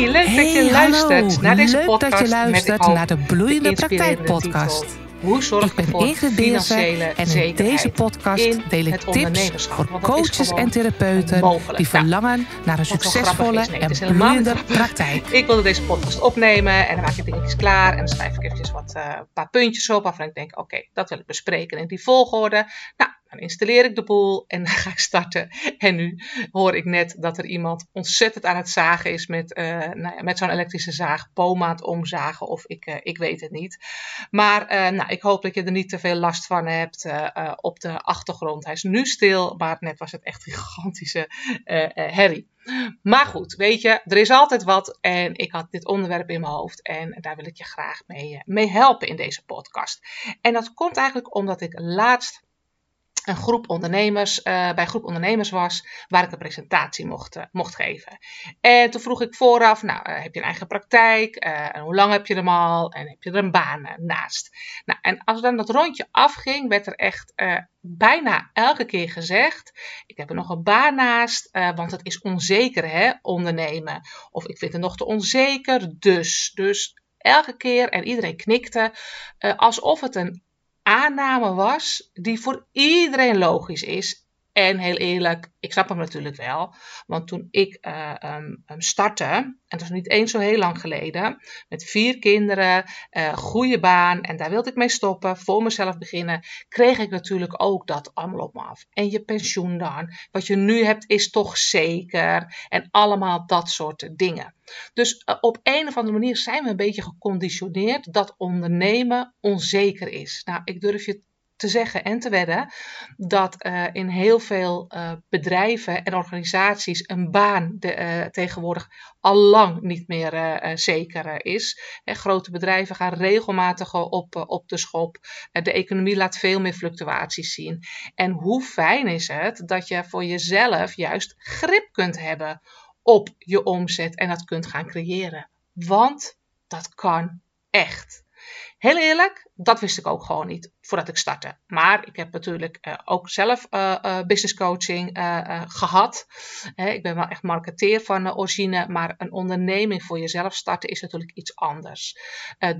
Hey, leuk dat je luistert naar deze leuk podcast. dat je luistert naar de Bloeiende Praktijk podcast. Hoe zorg Ik ben voor Ingrid Beersen financiële en in deze podcast in deel ik tips voor coaches en therapeuten mogelijk. die verlangen naar een wat succesvolle is, nee, en bloeiende praktijk. Ik wilde deze podcast opnemen en dan maak ik dingetjes klaar. En dan schrijf ik eventjes wat een paar puntjes op waarvan ik denk, oké, dat wil ik bespreken in die volgorde. Nou, dan installeer ik de boel en dan ga ik starten. En nu hoor ik net dat er iemand ontzettend aan het zagen is met, eh, nou ja, met zo'n elektrische zaag, boom aan het omzagen of ik, eh, ik weet het niet. Maar eh, nou, ik hoop dat je er niet te veel last van hebt op de achtergrond. Hij is nu stil, maar net was het echt gigantische herrie. Maar goed, weet je, er is altijd wat en ik had dit onderwerp in mijn hoofd en daar wil ik je graag mee, mee helpen in deze podcast. En dat komt eigenlijk omdat ik laatst een groep ondernemers, eh, bij een groep ondernemers was waar ik een presentatie mocht, eh, mocht geven. En toen vroeg ik vooraf, nou, eh, heb je een eigen praktijk? En hoe lang heb je hem al? En heb je er een baan naast? Nou, en als dan dat rondje afging, werd er echt bijna elke keer gezegd, ik heb er nog een baan naast, eh, want het is onzeker, hè, ondernemen. Of ik vind het nog te onzeker, dus. Dus elke keer, en iedereen knikte, alsof het een aanname was die voor iedereen logisch is. En heel eerlijk, ik snap hem natuurlijk wel. Want toen ik eh, ehm, startte, en dat is niet eens zo heel lang geleden, met vier kinderen, eh goede baan, en daar wilde ik mee stoppen, voor mezelf beginnen, kreeg ik natuurlijk ook dat allemaal op me af. En je pensioen dan, wat je nu hebt is toch zeker, en allemaal dat soort dingen. Dus eh, op een of andere manier zijn we een beetje geconditioneerd dat ondernemen onzeker is. Nou, ik durf je te zeggen en te wedden dat eh, in heel veel eh, bedrijven en organisaties een baan de, eh, tegenwoordig al lang niet meer zeker is. Hè, grote bedrijven gaan regelmatig op, op de schop. De economie laat veel meer fluctuaties zien. En hoe fijn is het dat je voor jezelf juist grip kunt hebben op je omzet en dat kunt gaan creëren. Want dat kan echt. Heel eerlijk, dat wist ik ook gewoon niet voordat ik startte. Maar ik heb natuurlijk eh, ook zelf eh, business coaching eh, eh, gehad. Ik ben wel echt marketeer van origine, maar een onderneming voor jezelf starten is natuurlijk iets anders.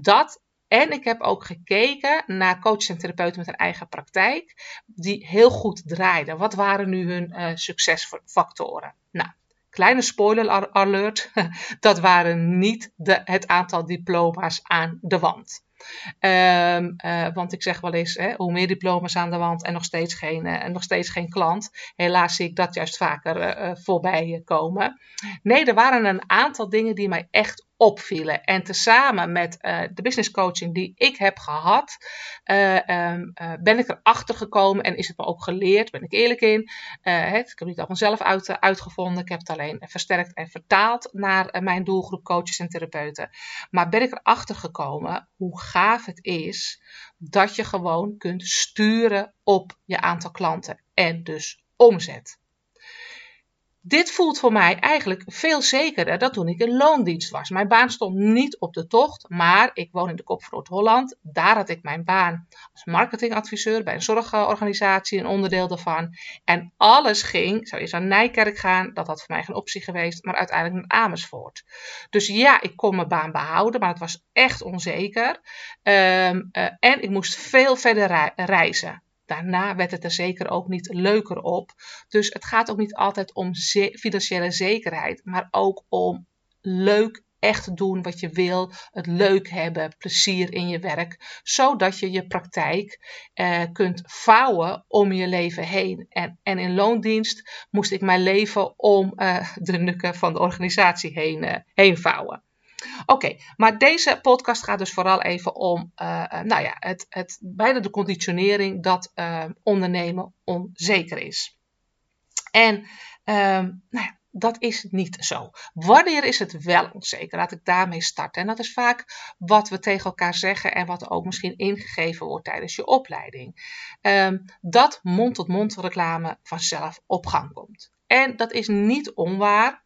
Dat en ik heb ook gekeken naar coaches en therapeuten met een eigen praktijk, die heel goed draaiden. Wat waren nu hun succesfactoren? Nou, kleine spoiler al- alert, dat waren niet de, het aantal diploma's aan de wand. Ehm, eh, want ik zeg wel eens, hè, hoe meer diploma's aan de wand en nog steeds geen, en nog steeds geen klant. Helaas zie ik dat juist vaker eh, voorbij komen. Nee, er waren een aantal dingen die mij echt opvielen. En tezamen met de business coaching die ik heb gehad, eh, ehm, eh, ben ik erachter gekomen en is het me ook geleerd, ben ik eerlijk in. Ik heb het niet allemaal zelf uit, uitgevonden, ik heb het alleen versterkt en vertaald naar mijn doelgroep coaches en therapeuten. Maar ben ik erachter gekomen hoe gaaf het is dat je gewoon kunt sturen op je aantal klanten en dus omzet. Dit voelt voor mij eigenlijk veel zekerder dan toen ik in loondienst was. Mijn baan stond niet op de tocht, maar ik woon in de kop van Noord-Holland. Daar had ik mijn baan als marketingadviseur bij een zorgorganisatie, een onderdeel daarvan. En alles ging, zou eerst naar Nijkerk gaan, dat had voor mij geen optie geweest, maar uiteindelijk naar Amersfoort. Dus ja, ik kon mijn baan behouden, maar het was echt onzeker. Ehm, eh, en ik moest veel verder rei- reizen. Daarna werd het er zeker ook niet leuker op. Dus het gaat ook niet altijd om financiële zekerheid, maar ook om leuk echt doen wat je wil, het leuk hebben, plezier in je werk, zodat je je praktijk eh, kunt vouwen om je leven heen. En, en in loondienst moest ik mijn leven om eh, de nukken van de organisatie heen, eh, heen vouwen. Oké, maar deze podcast gaat dus vooral even om, uh, nou ja, het, het, bijna de conditionering dat uh, ondernemen onzeker is. En um, nou ja, dat is niet zo. Wanneer is het wel onzeker? Laat ik daarmee starten. En dat is vaak wat we tegen elkaar zeggen en wat ook misschien ingegeven wordt tijdens je opleiding. Um, dat mond-tot-mond reclame vanzelf op gang komt. En dat is niet onwaar.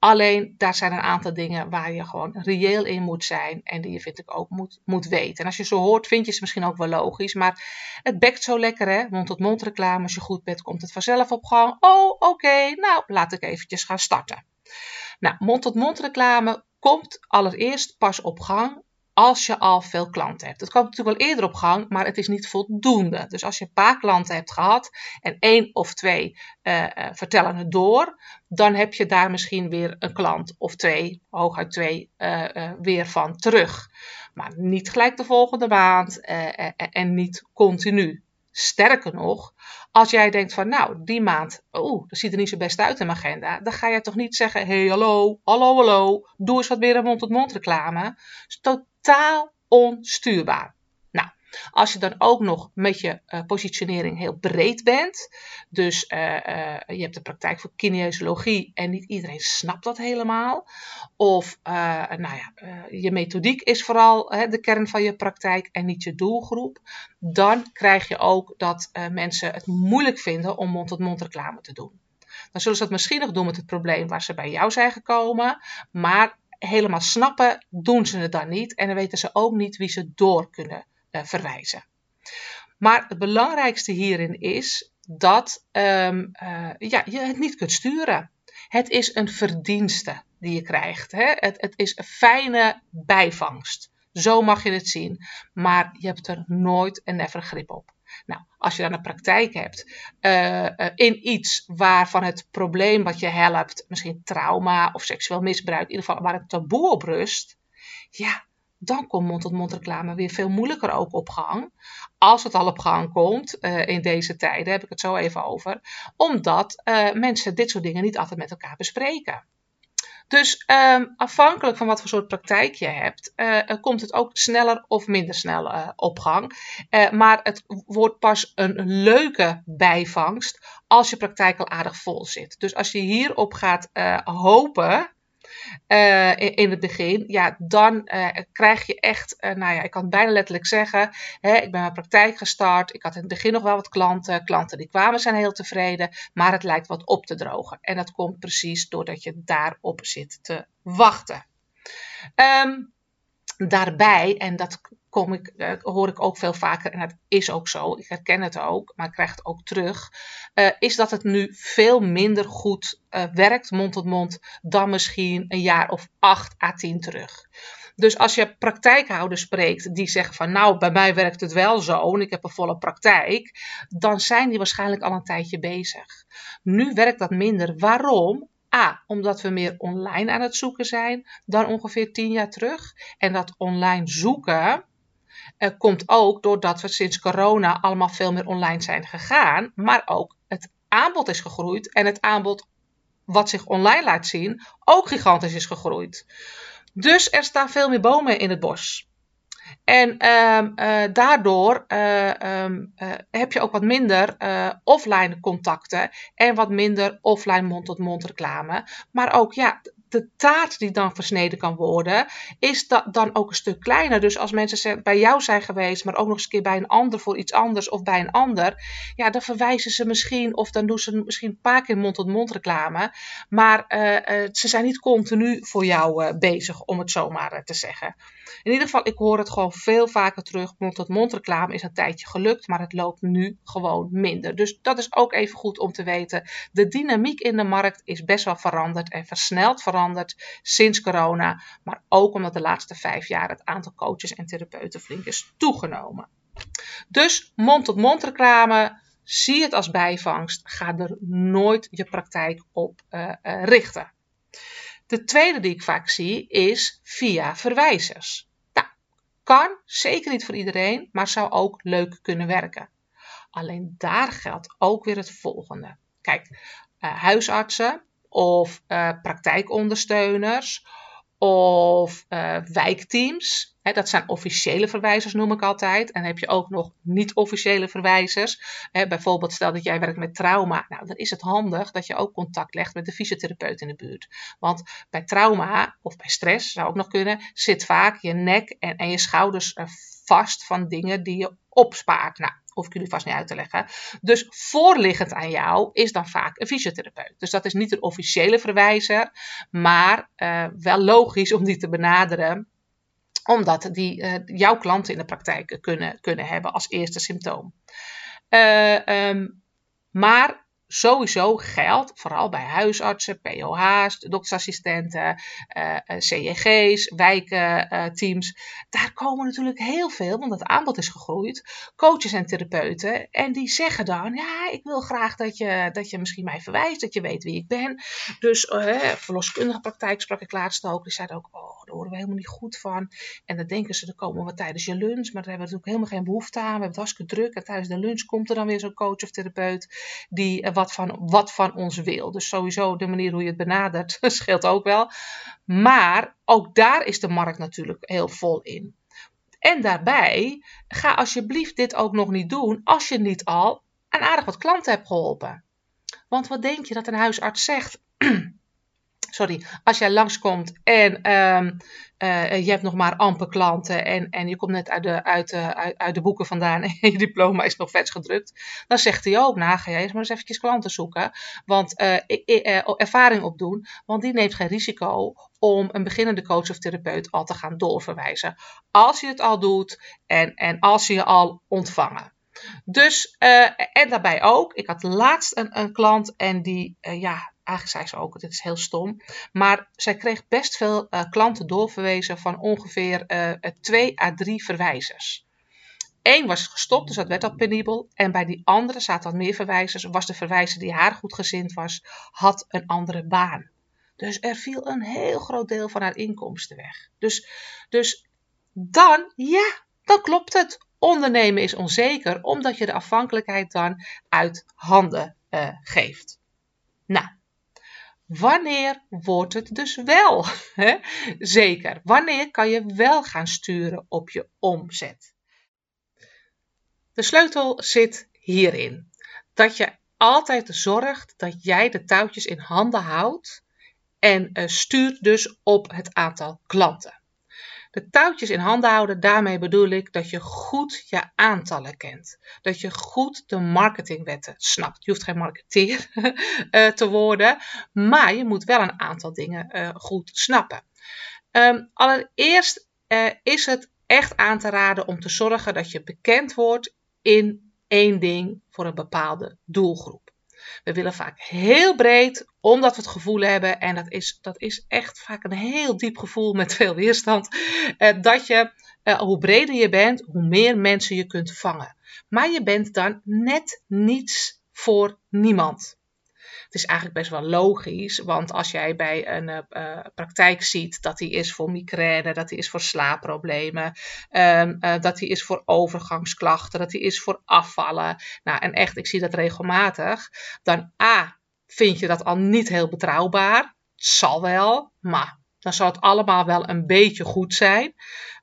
Alleen daar zijn een aantal dingen waar je gewoon reëel in moet zijn en die je vind ik ook moet, moet weten. En als je zo hoort, vind je ze misschien ook wel logisch, maar het bekt zo lekker hè, mond-tot-mond reclame. Als je goed bent, komt het vanzelf op gang. Oh, oké, nou laat ik eventjes gaan starten. Nou, mond-tot-mond reclame komt allereerst pas op gang als je al veel klanten hebt. Het komt natuurlijk wel eerder op gang, maar het is niet voldoende. Dus als je een paar klanten hebt gehad en één of twee uh, uh, vertellen het door, dan heb je daar misschien weer een klant of twee, hooguit twee, uh, weer van terug. Maar niet gelijk de volgende maand en niet continu. Sterker nog, als jij denkt van nou, die maand, oeh, dat ziet er niet zo best uit in mijn agenda, dan ga je toch niet zeggen, hey hallo, hallo, hallo, doe eens wat meer een mond-tot-mond reclame. Dat is totaal onstuurbaar. Als je dan ook nog met je uh, positionering heel breed bent, dus uh, uh, je hebt de praktijk voor kinesiologie en niet iedereen snapt dat helemaal, of nou ja, je methodiek is vooral de kern van je praktijk en niet je doelgroep, dan krijg je ook dat mensen het moeilijk vinden om mond-tot-mond -mond reclame te doen. Dan zullen ze dat misschien nog doen met het probleem waar ze bij jou zijn gekomen, maar helemaal snappen doen ze het dan niet en dan weten ze ook niet wie ze door kunnen verwijzen. Maar het belangrijkste hierin is dat um, uh, ja, je het niet kunt sturen. Het is een verdienste die je krijgt. Hè? Het, het is een fijne bijvangst. Zo mag je het zien. Maar je hebt er nooit en never grip op. Nou, als je dan een praktijk hebt uh, in iets waarvan het probleem wat je helpt, misschien trauma of seksueel misbruik, in ieder geval waar het taboe op rust, ja, dan komt mond-tot-mond reclame weer veel moeilijker ook op gang. Als het al op gang komt uh, in deze tijden, heb ik het zo even over. Omdat uh, mensen dit soort dingen niet altijd met elkaar bespreken. Dus um, afhankelijk van wat voor soort praktijk je hebt, uh, komt het ook sneller of minder snel op gang. Maar het wordt pas een leuke bijvangst als je praktijk al aardig vol zit. Dus als je hierop gaat hopen, uh, in, het begin, ja, dan uh, krijg je echt, uh, nou ja, ik kan bijna letterlijk zeggen, hè, ik ben mijn praktijk gestart, ik had in het begin nog wel wat klanten, klanten die kwamen zijn heel tevreden, maar het lijkt wat op te drogen. En dat komt precies doordat je daarop zit te wachten. Um, daarbij, en dat kom ik, uh, hoor ik ook veel vaker, en dat is ook zo, ik herken het ook, maar ik krijg het ook terug, uh, is dat het nu veel minder goed uh, werkt, mond tot mond, dan misschien een jaar of acht à tien terug. Dus als je praktijkhouders spreekt die zeggen van nou, bij mij werkt het wel zo en ik heb een volle praktijk, dan zijn die waarschijnlijk al een tijdje bezig. Nu werkt dat minder. Waarom? A, omdat we meer online aan het zoeken zijn dan ongeveer tien jaar terug. En dat online zoeken uh, komt ook doordat we sinds corona allemaal veel meer online zijn gegaan. Maar ook het aanbod is gegroeid en het aanbod wat zich online laat zien ook gigantisch is gegroeid. Dus er staan veel meer bomen in het bos. En uh, uh, daardoor uh, um, heb je ook wat minder offline contacten en wat minder offline mond-tot-mond reclame. Maar ook ja, de taart die dan versneden kan worden, is dat dan ook een stuk kleiner. Dus als mensen bij jou zijn geweest, maar ook nog eens een keer bij een ander voor iets anders of bij een ander, ja, dan verwijzen ze misschien of dan doen ze misschien een paar keer mond-tot-mond reclame. Maar uh, ze zijn niet continu voor jou uh, bezig, om het zomaar te zeggen. In ieder geval, ik hoor het gewoon veel vaker terug. Mond-tot-mond reclame is een tijdje gelukt, maar het loopt nu gewoon minder. Dus dat is ook even goed om te weten. De dynamiek in de markt is best wel veranderd en versneld veranderd sinds corona. Maar ook omdat de laatste vijf jaar het aantal coaches en therapeuten flink is toegenomen. Dus mond-tot-mond reclame. Zie het als bijvangst. Ga er nooit je praktijk op uh, uh, richten. De tweede die ik vaak zie is via verwijzers. Kan zeker niet voor iedereen, maar zou ook leuk kunnen werken. Alleen daar geldt ook weer het volgende. Kijk, uh, huisartsen of uh, praktijkondersteuners of uh, wijkteams. Dat zijn officiële verwijzers, noem ik altijd. En heb je ook nog niet-officiële verwijzers. Bijvoorbeeld, stel dat jij werkt met trauma. Nou, dan is het handig dat je ook contact legt met de fysiotherapeut in de buurt. Want bij trauma of bij stress, zou ook nog kunnen, zit vaak je nek en, en je schouders vast van dingen die je opspaart. Nou, hoef ik jullie vast niet uit te leggen. Dus voorliggend aan jou is dan vaak een fysiotherapeut. Dus dat is niet een officiële verwijzer, maar uh, wel logisch om die te benaderen omdat die uh, jouw klanten in de praktijk kunnen, kunnen hebben als eerste symptoom. Uh, um, maar sowieso geldt, vooral bij huisartsen, POH's, doktersassistenten, uh, eh, CEG's, wijkenteams. daar komen natuurlijk heel veel, want het aanbod is gegroeid, coaches en therapeuten. En die zeggen dan, ja, ik wil graag dat je, dat je misschien mij verwijst, dat je weet wie ik ben. Dus uh, verloskundige praktijk sprak ik laatst ook. Die zeiden ook, oh, daar horen we helemaal niet goed van. En dan denken ze, er komen we tijdens je lunch, maar daar hebben we natuurlijk helemaal geen behoefte aan. We hebben het hartstikke druk. En tijdens de lunch komt er dan weer zo'n coach of therapeut die wat van, wat van ons wil. Dus sowieso de manier hoe je het benadert scheelt ook wel. Maar ook daar is de markt natuurlijk heel vol in. En daarbij, ga alsjeblieft dit ook nog niet doen als je niet al een aardig wat klanten hebt geholpen. Want wat denk je dat een huisarts zegt? sorry, als jij langskomt en um, je hebt nog maar amper klanten en, en je komt net uit de, uit, uit, de boeken vandaan en je diploma is nog vers gedrukt, dan zegt hij ook, nou ga jij eens maar eens eventjes klanten zoeken, want uh, ervaring opdoen, want die neemt geen risico om een beginnende coach of therapeut al te gaan doorverwijzen. Als je het al doet en, en als je je al ontvangen. Dus, en daarbij ook, ik had laatst een, een klant en die, ja, eigenlijk zei ze ook, dit is heel stom. Maar zij kreeg best veel uh, klanten doorverwezen van ongeveer uh, twee à drie verwijzers. Eén was gestopt, dus dat werd al penibel. En bij die andere zaten al meer verwijzers. Was de verwijzer die haar goed gezind was, had een andere baan. Dus er viel een heel groot deel van haar inkomsten weg. Dus, dus dan, ja, dan klopt het. Ondernemen is onzeker, omdat je de afhankelijkheid dan uit handen geeft. Nou, Wanneer wordt het dus wel? Hè? Zeker. Wanneer kan je wel gaan sturen op je omzet? De sleutel zit hierin. Dat je altijd zorgt dat jij de touwtjes in handen houdt en uh, stuurt dus op het aantal klanten. De touwtjes in handen houden, daarmee bedoel ik dat je goed je aantallen kent. Dat je goed de marketingwetten snapt. Je hoeft geen marketeer uh, te worden, maar je moet wel een aantal dingen uh, goed snappen. Um, allereerst uh, is het echt aan te raden om te zorgen dat je bekend wordt in één ding voor een bepaalde doelgroep. We willen vaak heel breed, omdat we het gevoel hebben, en dat is, dat is echt vaak een heel diep gevoel met veel weerstand, eh, dat je, eh, hoe breder je bent, hoe meer mensen je kunt vangen. Maar je bent dan net niets voor niemand. Het is eigenlijk best wel logisch, want als jij bij een uh, praktijk ziet dat die is voor migraine, dat die is voor slaapproblemen, um, uh, dat die is voor overgangsklachten, dat die is voor afvallen. Nou, en echt, ik zie dat regelmatig. Dan A, vind je dat al niet heel betrouwbaar. Het zal wel, maar dan zal het allemaal wel een beetje goed zijn.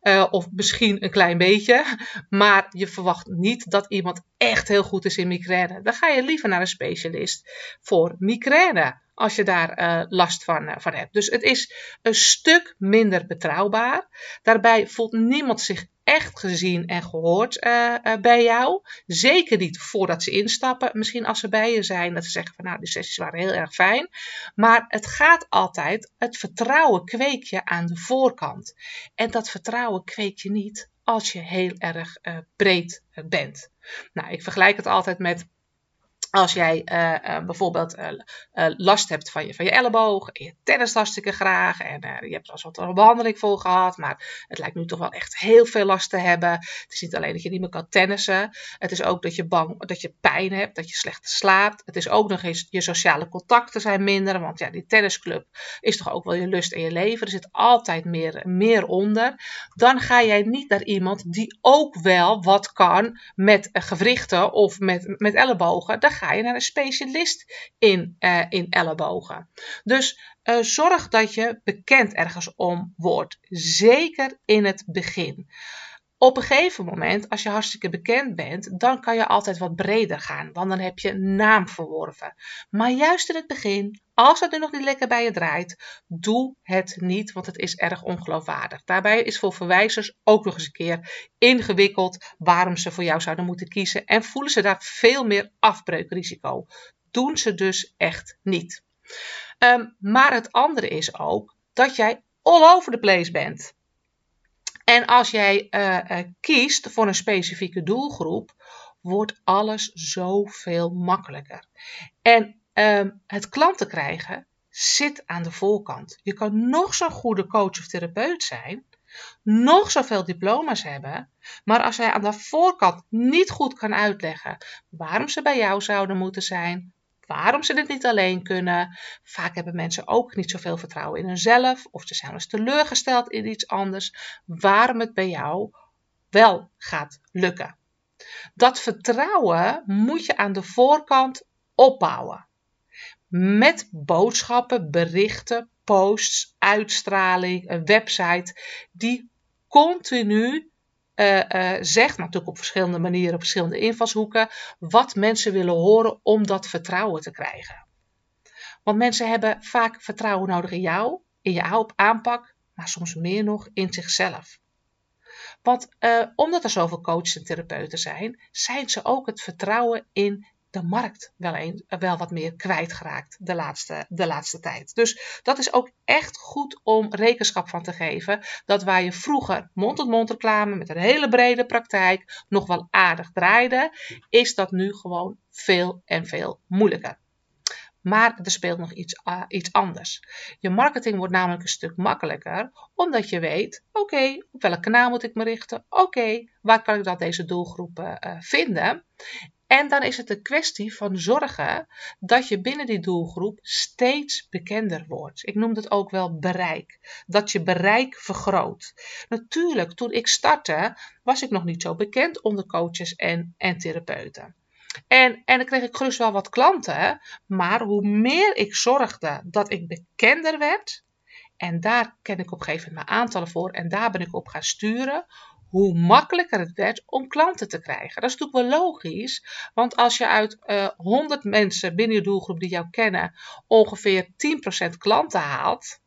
Uh, of misschien een klein beetje. Maar je verwacht niet dat iemand echt heel goed is in migraine. Dan ga je liever naar een specialist voor migraine. Als je daar uh, last van, uh, van hebt. Dus het is een stuk minder betrouwbaar. Daarbij voelt niemand zich echt gezien en gehoord uh, uh, bij jou. Zeker niet voordat ze instappen. Misschien als ze bij je zijn, dat ze zeggen van nou, die sessies waren heel erg fijn. Maar het gaat altijd, het vertrouwen kweek je aan de voorkant. En dat vertrouwen kweek je niet als je heel erg uh, breed bent. Nou, ik vergelijk het altijd met als jij uh, uh, bijvoorbeeld uh, last hebt van je, van je elleboog, en je tennis hartstikke graag en je hebt er wat een behandeling voor gehad, maar het lijkt nu toch wel echt heel veel last te hebben. Het is niet alleen dat je niet meer kan tennissen, het is ook dat je bang, dat je pijn hebt, dat je slecht slaapt. Het is ook nog eens je sociale contacten zijn minder, want ja, die tennisclub is toch ook wel je lust en je leven. Er zit altijd meer, meer onder. Dan ga jij niet naar iemand die ook wel wat kan met gewrichten of met, met ellebogen. Dan ga je naar een specialist in, uh, in ellebogen. Dus uh, zorg dat je bekend ergens om wordt. Zeker in het begin. Op een gegeven moment, als je hartstikke bekend bent, dan kan je altijd wat breder gaan, want dan heb je naam verworven. Maar juist in het begin, als het nu nog niet lekker bij je draait, doe het niet, want het is erg ongeloofwaardig. Daarbij is voor verwijzers ook nog eens een keer ingewikkeld waarom ze voor jou zouden moeten kiezen en voelen ze daar veel meer afbreukrisico. Doen ze dus echt niet. Um, maar het andere is ook dat jij all over the place bent. En als jij uh, uh, kiest voor een specifieke doelgroep, wordt alles zoveel makkelijker. En ehm, het klanten krijgen zit aan de voorkant. Je kan nog zo'n goede coach of therapeut zijn, nog zoveel diploma's hebben, maar als jij aan de voorkant niet goed kan uitleggen waarom ze bij jou zouden moeten zijn, waarom ze dit niet alleen kunnen. Vaak hebben mensen ook niet zoveel vertrouwen in hunzelf of ze zijn eens teleurgesteld in iets anders, waarom het bij jou wel gaat lukken. Dat vertrouwen moet je aan de voorkant opbouwen. Met boodschappen, berichten, posts, uitstraling, een website die continu uh, zegt, natuurlijk op verschillende manieren, op verschillende invalshoeken, wat mensen willen horen om dat vertrouwen te krijgen. Want mensen hebben vaak vertrouwen nodig in jou, in je aanpak, maar soms meer nog in zichzelf. Want uh, omdat er zoveel coaches en therapeuten zijn, zijn ze ook het vertrouwen in de markt wel, een, wel wat meer kwijtgeraakt de laatste, de laatste tijd. Dus dat is ook echt goed om rekenschap van te geven. Dat waar je vroeger mond-tot-mond reclame met een hele brede praktijk nog wel aardig draaide, is dat nu gewoon veel en veel moeilijker. Maar er speelt nog iets, uh, iets anders. Je marketing wordt namelijk een stuk makkelijker, omdat je weet: oké, op welk kanaal moet ik me richten? Oké, waar kan ik dat deze doelgroepen uh, vinden? En dan is het een kwestie van zorgen dat je binnen die doelgroep steeds bekender wordt. Ik noem het ook wel bereik. Dat je bereik vergroot. Natuurlijk, toen ik startte, was ik nog niet zo bekend onder coaches en, en therapeuten. En, en dan kreeg ik gerust wel wat klanten, maar hoe meer ik zorgde dat ik bekender werd, en daar ken ik op een gegeven moment mijn aantallen voor en daar ben ik op gaan sturen, hoe makkelijker het werd om klanten te krijgen. Dat is natuurlijk wel logisch, want als je uit uh, eh, 100 mensen binnen je doelgroep die jou kennen ongeveer 10% klanten haalt,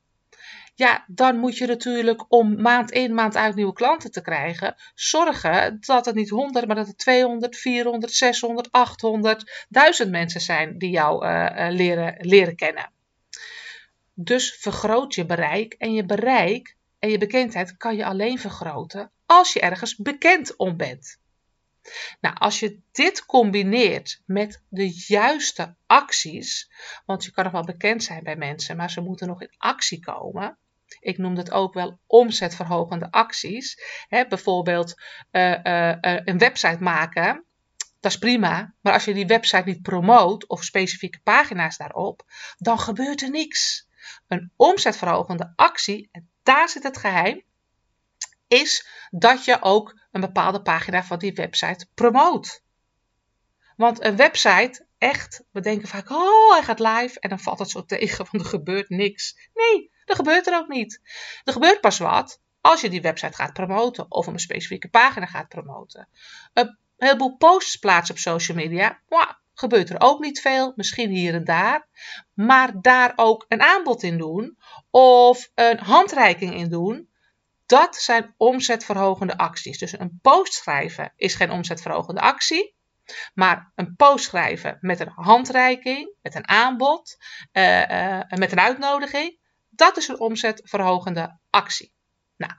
ja, dan moet je natuurlijk om maand in, maand uit nieuwe klanten te krijgen, zorgen dat het niet 100, maar dat het 200, 400, 600, 800, 1000 mensen zijn die jou uh, uh, leren, leren kennen. Dus vergroot je bereik en je bereik en je bekendheid kan je alleen vergroten als je ergens bekend om bent. Nou, als je dit combineert met de juiste acties, want je kan nog wel bekend zijn bij mensen, maar ze moeten nog in actie komen. Ik noem het ook wel omzetverhogende acties. Hè, bijvoorbeeld uh, uh, een website maken. Dat is prima, maar als je die website niet promoot of specifieke pagina's daarop, dan gebeurt er niks. Een omzetverhogende actie, daar zit het geheim, is dat je ook een bepaalde pagina van die website promoot. Want een website, echt, we denken vaak, oh, hij gaat live en dan valt het zo tegen, want er gebeurt niks. Nee, er gebeurt er ook niet. Er gebeurt pas wat als je die website gaat promoten of een specifieke pagina gaat promoten. Een heleboel posts plaatsen op social media, gebeurt er ook niet veel, misschien hier en daar. Maar daar ook een aanbod in doen of een handreiking in doen, dat zijn omzetverhogende acties. Dus een post schrijven is geen omzetverhogende actie. Maar een post schrijven met een handreiking, met een aanbod, uh, uh, met een uitnodiging, dat is een omzetverhogende actie. Nou,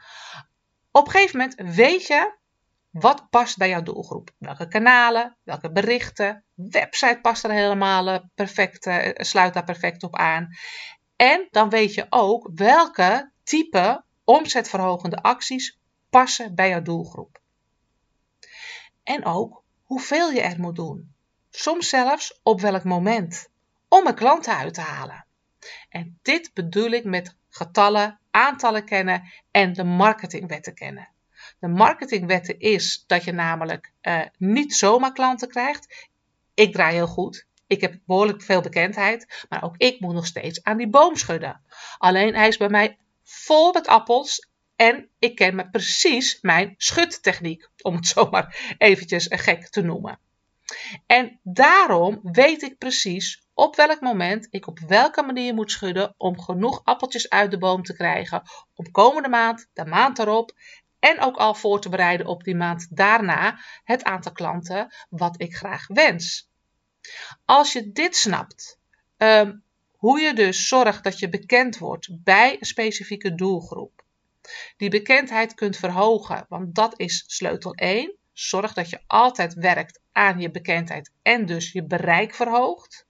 op een gegeven moment weet je wat past bij jouw doelgroep. Welke kanalen, welke berichten, website past er helemaal eh, perfect, sluit daar perfect op aan. En dan weet je ook welke type omzetverhogende acties passen bij jouw doelgroep. En ook hoeveel je er moet doen. Soms zelfs op welk moment. Om er klanten uit te halen. En dit bedoel ik met getallen, aantallen kennen en de marketingwetten kennen. De marketingwetten is dat je namelijk uh, niet zomaar klanten krijgt. Ik draai heel goed. Ik heb behoorlijk veel bekendheid, maar ook ik moet nog steeds aan die boom schudden. Alleen hij is bij mij vol met appels en ik ken me precies mijn schudtechniek, om het zomaar eventjes gek te noemen. En daarom weet ik precies op welk moment ik op welke manier moet schudden om genoeg appeltjes uit de boom te krijgen om komende maand, de maand erop en ook al voor te bereiden op die maand daarna het aantal klanten wat ik graag wens. Als je dit snapt, um, hoe je dus zorgt dat je bekend wordt bij een specifieke doelgroep. Die bekendheid kunt verhogen, want dat is sleutel 1. Zorg dat je altijd werkt aan je bekendheid en dus je bereik verhoogt.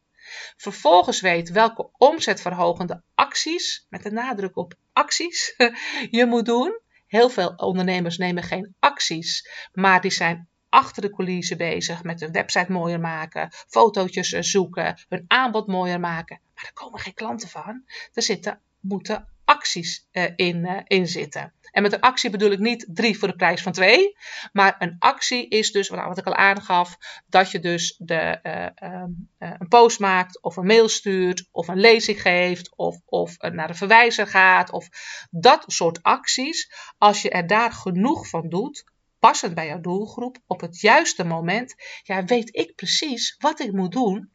Vervolgens weet welke omzetverhogende acties, met de nadruk op acties, je moet doen. Heel veel ondernemers nemen geen acties, maar die zijn achter de coulissen bezig met hun website mooier maken, fotootjes zoeken, hun aanbod mooier maken. Er komen geen klanten van. Er zitten, moeten acties uh, in, uh, in zitten. En met een actie bedoel ik niet drie voor de prijs van twee. Maar een actie is dus, wat ik al aangaf, dat je dus de, uh, een post maakt, of een mail stuurt, of een lezing geeft, of, of naar de verwijzer gaat, of dat soort acties. Als je er daar genoeg van doet, passend bij jouw doelgroep, op het juiste moment, ja, weet ik precies wat ik moet doen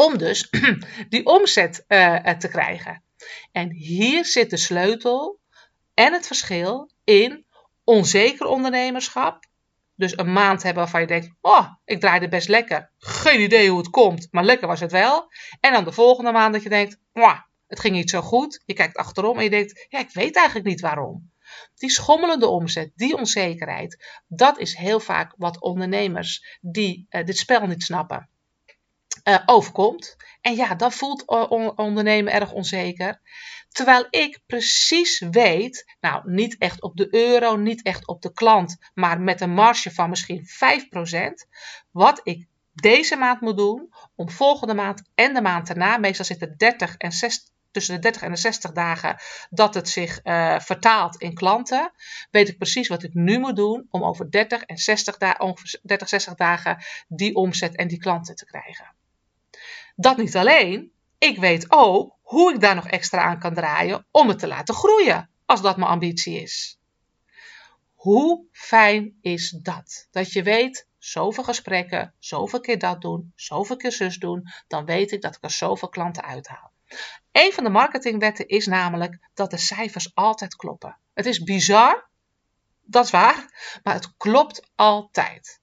om dus die omzet uh, te krijgen. En hier zit de sleutel en het verschil in onzeker ondernemerschap. Dus een maand hebben waarvan je denkt: Oh, ik draaide best lekker. Geen idee hoe het komt, maar lekker was het wel. En dan de volgende maand dat je denkt: Oh, het ging niet zo goed. Je kijkt achterom en je denkt: Ja, ik weet eigenlijk niet waarom. Die schommelende omzet, die onzekerheid, dat is heel vaak wat ondernemers die uh, dit spel niet snappen, uh, overkomt. En ja, dat voelt ondernemen erg onzeker. Terwijl ik precies weet, nou niet echt op de euro, niet echt op de klant, maar met een marge van misschien 5%, wat ik deze maand moet doen om volgende maand en de maand daarna, meestal zitten 30 en 60, tussen de 30 en de 60 dagen dat het zich uh, vertaalt in klanten, weet ik precies wat ik nu moet doen om over 30 en 60 dagen, 30, 60 dagen die omzet en die klanten te krijgen. Dat niet alleen, ik weet ook hoe ik daar nog extra aan kan draaien om het te laten groeien, als dat mijn ambitie is. Hoe fijn is dat? Dat je weet, zoveel gesprekken, zoveel keer dat doen, zoveel keer zus doen, dan weet ik dat ik er zoveel klanten uithaal. Een van de marketingwetten is namelijk dat de cijfers altijd kloppen. Het is bizar, dat is waar, maar het klopt altijd.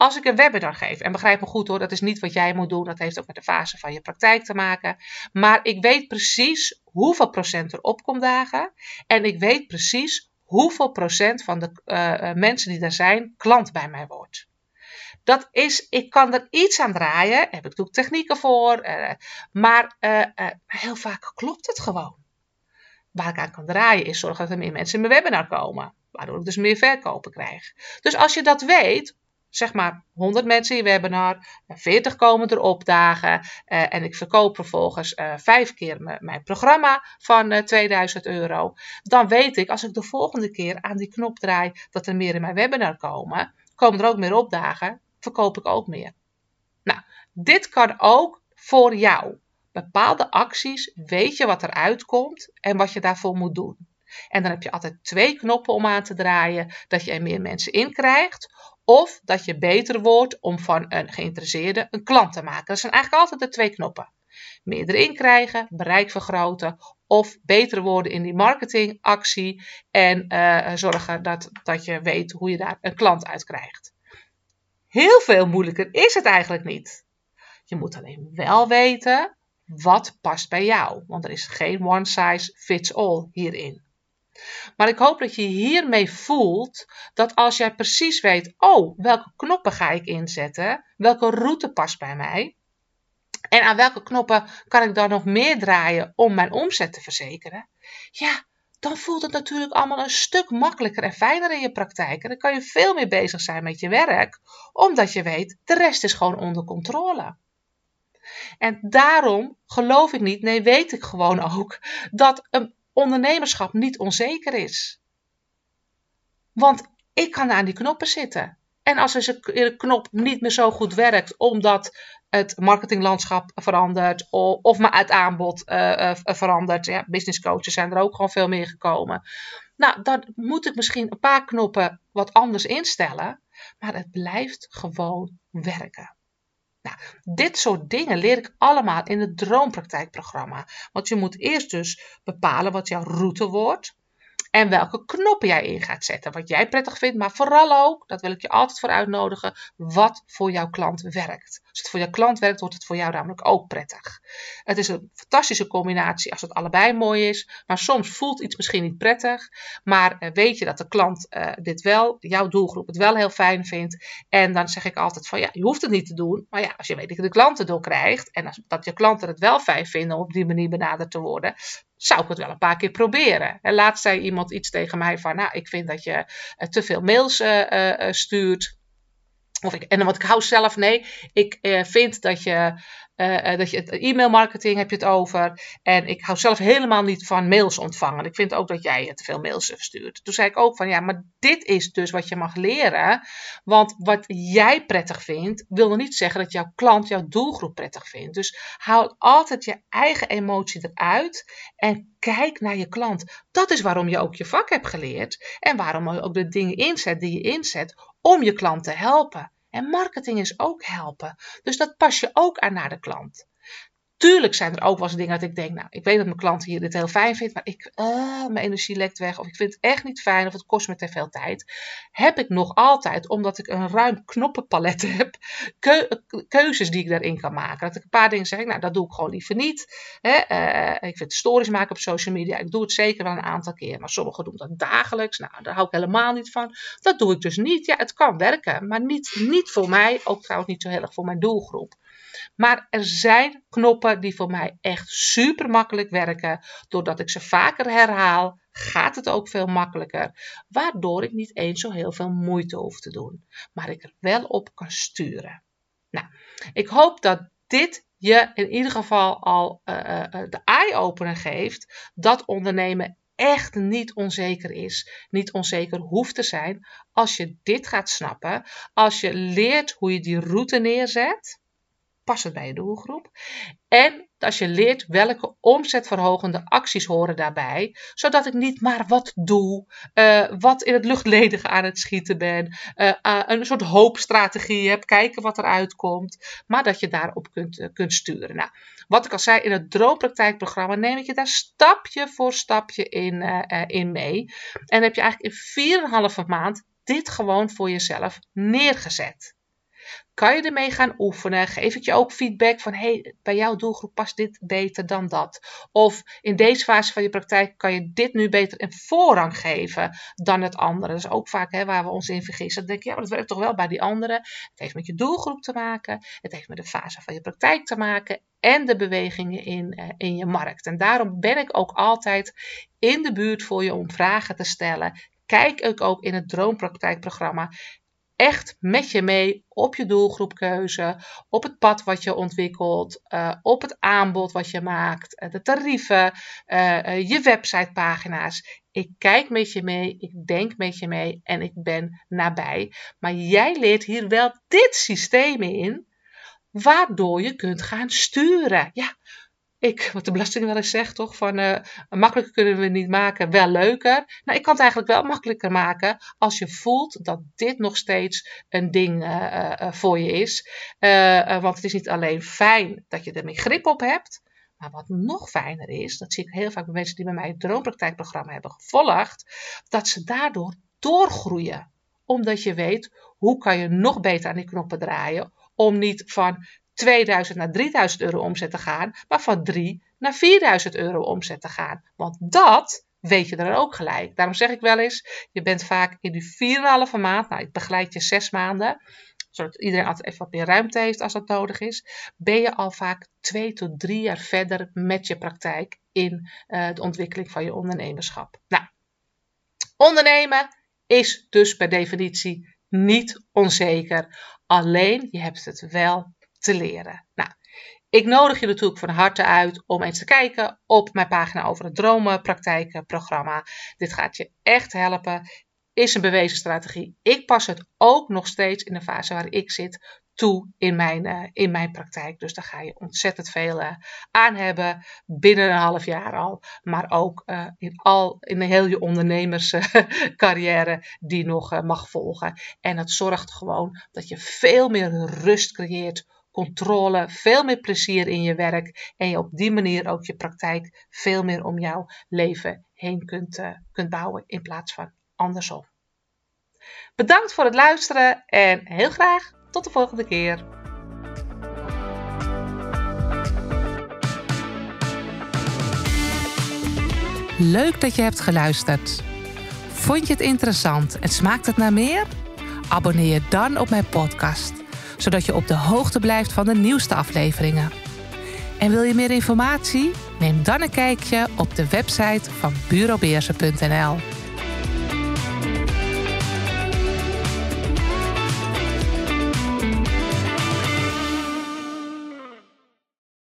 Als ik een webinar geef, en begrijp me goed hoor, dat is niet wat jij moet doen, dat heeft ook met de fase van je praktijk te maken. Maar ik weet precies hoeveel procent er opkomt dagen en ik weet precies hoeveel procent van de uh, mensen die er zijn klant bij mij wordt. Dat is, ik kan er iets aan draaien, heb ik ook technieken voor, uh, maar heel vaak klopt het gewoon. Waar ik aan kan draaien is zorgen dat er meer mensen in mijn webinar komen, waardoor ik dus meer verkopen krijg. Dus als je dat weet, zeg maar 100 mensen in je webinar, 40 komen er opdagen uh, en ik verkoop vervolgens uh, vijf keer mijn programma van eh, 2000 euro, dan weet ik als ik de volgende keer aan die knop draai dat er meer in mijn webinar komen, komen er ook meer opdagen, verkoop ik ook meer. Nou, dit kan ook voor jou. Bepaalde acties weet je wat eruit komt en wat je daarvoor moet doen. En dan heb je altijd twee knoppen om aan te draaien, dat je er meer mensen in krijgt of dat je beter wordt om van een geïnteresseerde een klant te maken. Dat zijn eigenlijk altijd de twee knoppen. Meer erin krijgen, bereik vergroten of beter worden in die marketingactie en uh, zorgen dat, dat je weet hoe je daar een klant uit krijgt. Heel veel moeilijker is het eigenlijk niet. Je moet alleen wel weten wat past bij jou, want er is geen one size fits all hierin. Maar ik hoop dat je hiermee voelt dat als jij precies weet, oh, welke knoppen ga ik inzetten, welke route past bij mij, en aan welke knoppen kan ik dan nog meer draaien om mijn omzet te verzekeren, ja, dan voelt het natuurlijk allemaal een stuk makkelijker en fijner in je praktijk. En dan kan je veel meer bezig zijn met je werk, omdat je weet, de rest is gewoon onder controle. En daarom geloof ik niet, nee, weet ik gewoon ook, dat een ondernemerschap niet onzeker is. Want ik kan aan die knoppen zitten. En als de knop niet meer zo goed werkt, omdat het marketinglandschap verandert of maar het aanbod uh, verandert. Ja, business coaches zijn er ook gewoon veel meer gekomen. Nou, dan moet ik misschien een paar knoppen wat anders instellen, maar het blijft gewoon werken. Nou, dit soort dingen leer ik allemaal in het droompraktijkprogramma. Want je moet eerst dus bepalen wat jouw route wordt. En welke knoppen jij in gaat zetten. Wat jij prettig vindt, maar vooral ook, dat wil ik je altijd voor uitnodigen, wat voor jouw klant werkt. Als het voor jouw klant werkt, wordt het voor jou namelijk ook prettig. Het is een fantastische combinatie als het allebei mooi is. Maar soms voelt iets misschien niet prettig. Maar eh, weet je dat de klant uh, dit wel, jouw doelgroep het wel heel fijn vindt. En dan zeg ik altijd van ja, je hoeft het niet te doen. Maar ja, als je weet dat je de klanten door krijgt. En als, dat je klanten het wel fijn vinden om op die manier benaderd te worden zou ik het wel een paar keer proberen. En laatst zei iemand iets tegen mij van, nou, ik vind dat je uh, te veel mails uh, uh, stuurt. Of ik, en wat ik hou zelf, nee, ik vind dat je uh, dat je het e-mailmarketing heb je het over. En ik hou zelf helemaal niet van mails ontvangen. Ik vind ook dat jij te veel mails verstuurt. Toen zei ik ook van ja, maar dit is dus wat je mag leren. Want wat jij prettig vindt, wil nog niet zeggen dat jouw klant jouw doelgroep prettig vindt. Dus haal altijd je eigen emotie eruit en kijk naar je klant. Dat is waarom je ook je vak hebt geleerd. En waarom je ook de dingen inzet die je inzet om je klant te helpen. En marketing is ook helpen. Dus dat pas je ook aan naar de klant. Tuurlijk zijn er ook wel eens dingen dat ik denk, nou, ik weet dat mijn klant hier dit heel fijn vindt, maar ik, uh, mijn energie lekt weg, of ik vind het echt niet fijn, of het kost me te veel tijd. Heb ik nog altijd, omdat ik een ruim knoppenpalet heb, keuzes die ik daarin kan maken. Dat ik een paar dingen zeg, nou, dat doe ik gewoon liever niet. Hè? Uh, ik vind stories maken op social media, ik doe het zeker wel een aantal keer, maar sommigen doen dat dagelijks. Nou, daar hou ik helemaal niet van. Dat doe ik dus niet. Ja, het kan werken, maar niet, niet voor mij, ook trouwens niet zo heel erg voor mijn doelgroep. Maar er zijn knoppen die voor mij echt super makkelijk werken. Doordat ik ze vaker herhaal, gaat het ook veel makkelijker. Waardoor ik niet eens zo heel veel moeite hoef te doen. Maar ik er wel op kan sturen. Nou, ik hoop dat dit je in ieder geval al uh, uh, de eye-opener geeft dat ondernemen echt niet onzeker is, niet onzeker hoeft te zijn. Als je dit gaat snappen, als je leert hoe je die route neerzet, passend bij je doelgroep. En als je leert welke omzetverhogende acties horen daarbij, zodat ik niet maar wat doe, uh, wat in het luchtledige aan het schieten ben, uh, uh, een soort hoopstrategie heb, kijken wat eruit komt, maar dat je daarop kunt, kunt sturen. Nou, wat ik al zei, in het droompraktijkprogramma neem ik je daar stapje voor stapje in, in mee. En heb je eigenlijk in 4,5 maand dit gewoon voor jezelf neergezet kan je ermee gaan oefenen. Geef ik je ook feedback van hey, bij jouw doelgroep past dit beter dan dat. Of in deze fase van je praktijk kan je dit nu beter een voorrang geven dan het andere. Dat is ook vaak hè, waar we ons in vergissen. Dan denk je, ja, maar dat werkt toch wel bij die andere. Het heeft met je doelgroep te maken. Het heeft met de fase van je praktijk te maken. En de bewegingen in, uh, in je markt. En daarom ben ik ook altijd in de buurt voor je om vragen te stellen. Kijk ik ook in het Droompraktijkprogramma echt met je mee op je doelgroepkeuze, op het pad wat je ontwikkelt, uh, op het aanbod wat je maakt, uh, de tarieven, uh, je websitepagina's. Ik kijk met je mee, ik denk met je mee en ik ben nabij. Maar jij leert hier wel dit systeem in, waardoor je kunt gaan sturen. Ja, ik, wat de belasting wel eens zegt, toch? Van uh, makkelijker kunnen we niet maken, wel leuker. Nou, ik kan het eigenlijk wel makkelijker maken als je voelt dat dit nog steeds een ding uh, uh, voor je is. want het is niet alleen fijn dat je er meer grip op hebt. Maar wat nog fijner is, dat zie ik heel vaak bij mensen die bij mij het droompraktijkprogramma hebben gevolgd, dat ze daardoor doorgroeien. Omdat je weet, hoe kan je nog beter aan die knoppen draaien om niet van 2000 naar 3000 euro omzet te gaan, maar van 3 naar 4000 euro omzet te gaan. Want dat weet je er ook gelijk. Daarom zeg ik wel eens, je bent vaak in die 4,5 maand, nou ik begeleid je 6 maanden, zodat iedereen altijd even wat meer ruimte heeft als dat nodig is, ben je al vaak 2 tot 3 jaar verder met je praktijk in uh, de ontwikkeling van je ondernemerschap. Nou, ondernemen is dus per definitie niet onzeker. Alleen je hebt het wel te leren. Nou, ik nodig je natuurlijk van harte uit om eens te kijken op mijn pagina over het dromenpraktijkenprogramma. Dit gaat je echt helpen. Is een bewezen strategie. Ik pas het ook nog steeds in de fase waar ik zit toe in mijn, uh, in mijn praktijk. Dus daar ga je ontzettend veel uh, aan hebben binnen een half jaar al. Maar ook uh, in, al, in heel je ondernemerscarrière die nog mag volgen. En het zorgt gewoon dat je veel meer rust creëert controle, veel meer plezier in je werk en je op die manier ook je praktijk veel meer om jouw leven heen kunt, uh, kunt bouwen in plaats van andersom. Bedankt voor het luisteren en heel graag tot de volgende keer. Leuk dat je hebt geluisterd. Vond je het interessant en smaakt het naar meer? Abonneer je dan op mijn podcast, zodat je op de hoogte blijft van de nieuwste afleveringen. En wil je meer informatie? Neem dan een kijkje op de website van bureaubeersen.nl.